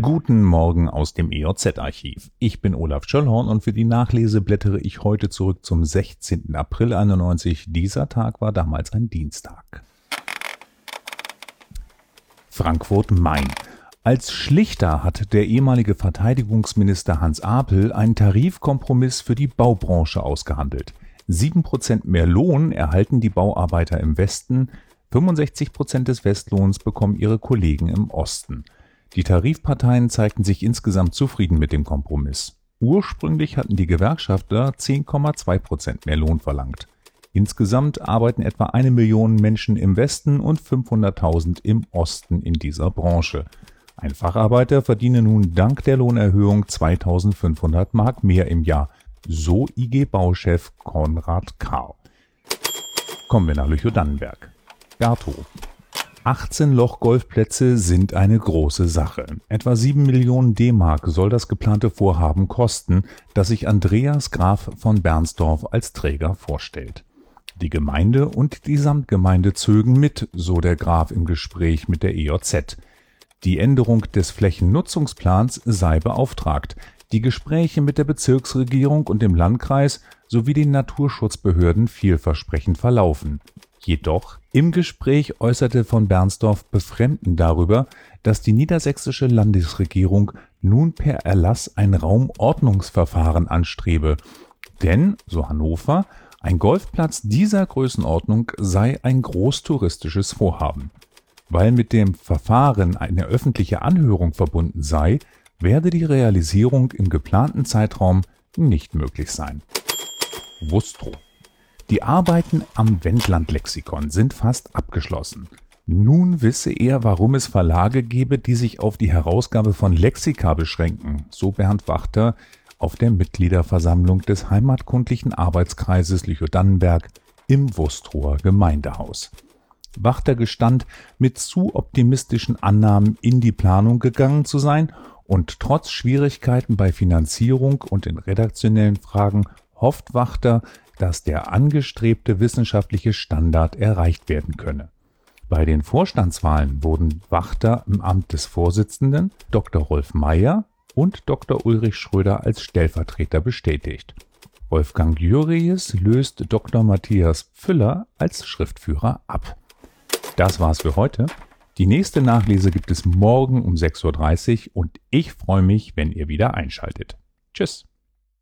Guten Morgen aus dem EOZ-Archiv. Ich bin Olaf Schöllhorn und für die Nachlese blättere ich heute zurück zum 16. April 91. Dieser Tag war damals ein Dienstag. Frankfurt-Main. Als Schlichter hat der ehemalige Verteidigungsminister Hans Apel einen Tarifkompromiss für die Baubranche ausgehandelt. Sieben Prozent mehr Lohn erhalten die Bauarbeiter im Westen, 65 Prozent des Westlohns bekommen ihre Kollegen im Osten. Die Tarifparteien zeigten sich insgesamt zufrieden mit dem Kompromiss. Ursprünglich hatten die Gewerkschafter 10,2 Prozent mehr Lohn verlangt. Insgesamt arbeiten etwa eine Million Menschen im Westen und 500.000 im Osten in dieser Branche. Ein Facharbeiter verdiene nun dank der Lohnerhöhung 2500 Mark mehr im Jahr, so IG Bauchef Konrad Karl. Kommen wir nach Lüchow-Dannenberg. Bertho. 18 Loch-Golfplätze sind eine große Sache. Etwa 7 Millionen D-Mark soll das geplante Vorhaben kosten, das sich Andreas Graf von Bernsdorf als Träger vorstellt. Die Gemeinde und die Samtgemeinde zögen mit, so der Graf im Gespräch mit der EJZ. Die Änderung des Flächennutzungsplans sei beauftragt. Die Gespräche mit der Bezirksregierung und dem Landkreis sowie den Naturschutzbehörden vielversprechend verlaufen. Jedoch im Gespräch äußerte von Bernsdorf Befremden darüber, dass die niedersächsische Landesregierung nun per Erlass ein Raumordnungsverfahren anstrebe. Denn, so Hannover, ein Golfplatz dieser Größenordnung sei ein großtouristisches Vorhaben. Weil mit dem Verfahren eine öffentliche Anhörung verbunden sei, werde die Realisierung im geplanten Zeitraum nicht möglich sein. Wustrow die Arbeiten am Wendland-Lexikon sind fast abgeschlossen. Nun wisse er, warum es Verlage gebe, die sich auf die Herausgabe von Lexika beschränken, so Bernd Wachter auf der Mitgliederversammlung des Heimatkundlichen Arbeitskreises Lüchow-Dannenberg im Wustrower Gemeindehaus. Wachter gestand, mit zu optimistischen Annahmen in die Planung gegangen zu sein und trotz Schwierigkeiten bei Finanzierung und in redaktionellen Fragen hofft Wachter, dass der angestrebte wissenschaftliche Standard erreicht werden könne. Bei den Vorstandswahlen wurden Wachter im Amt des Vorsitzenden, Dr. Rolf Meyer und Dr. Ulrich Schröder als Stellvertreter bestätigt. Wolfgang Juries löst Dr. Matthias Füller als Schriftführer ab. Das war's für heute. Die nächste Nachlese gibt es morgen um 6.30 Uhr und ich freue mich, wenn ihr wieder einschaltet. Tschüss.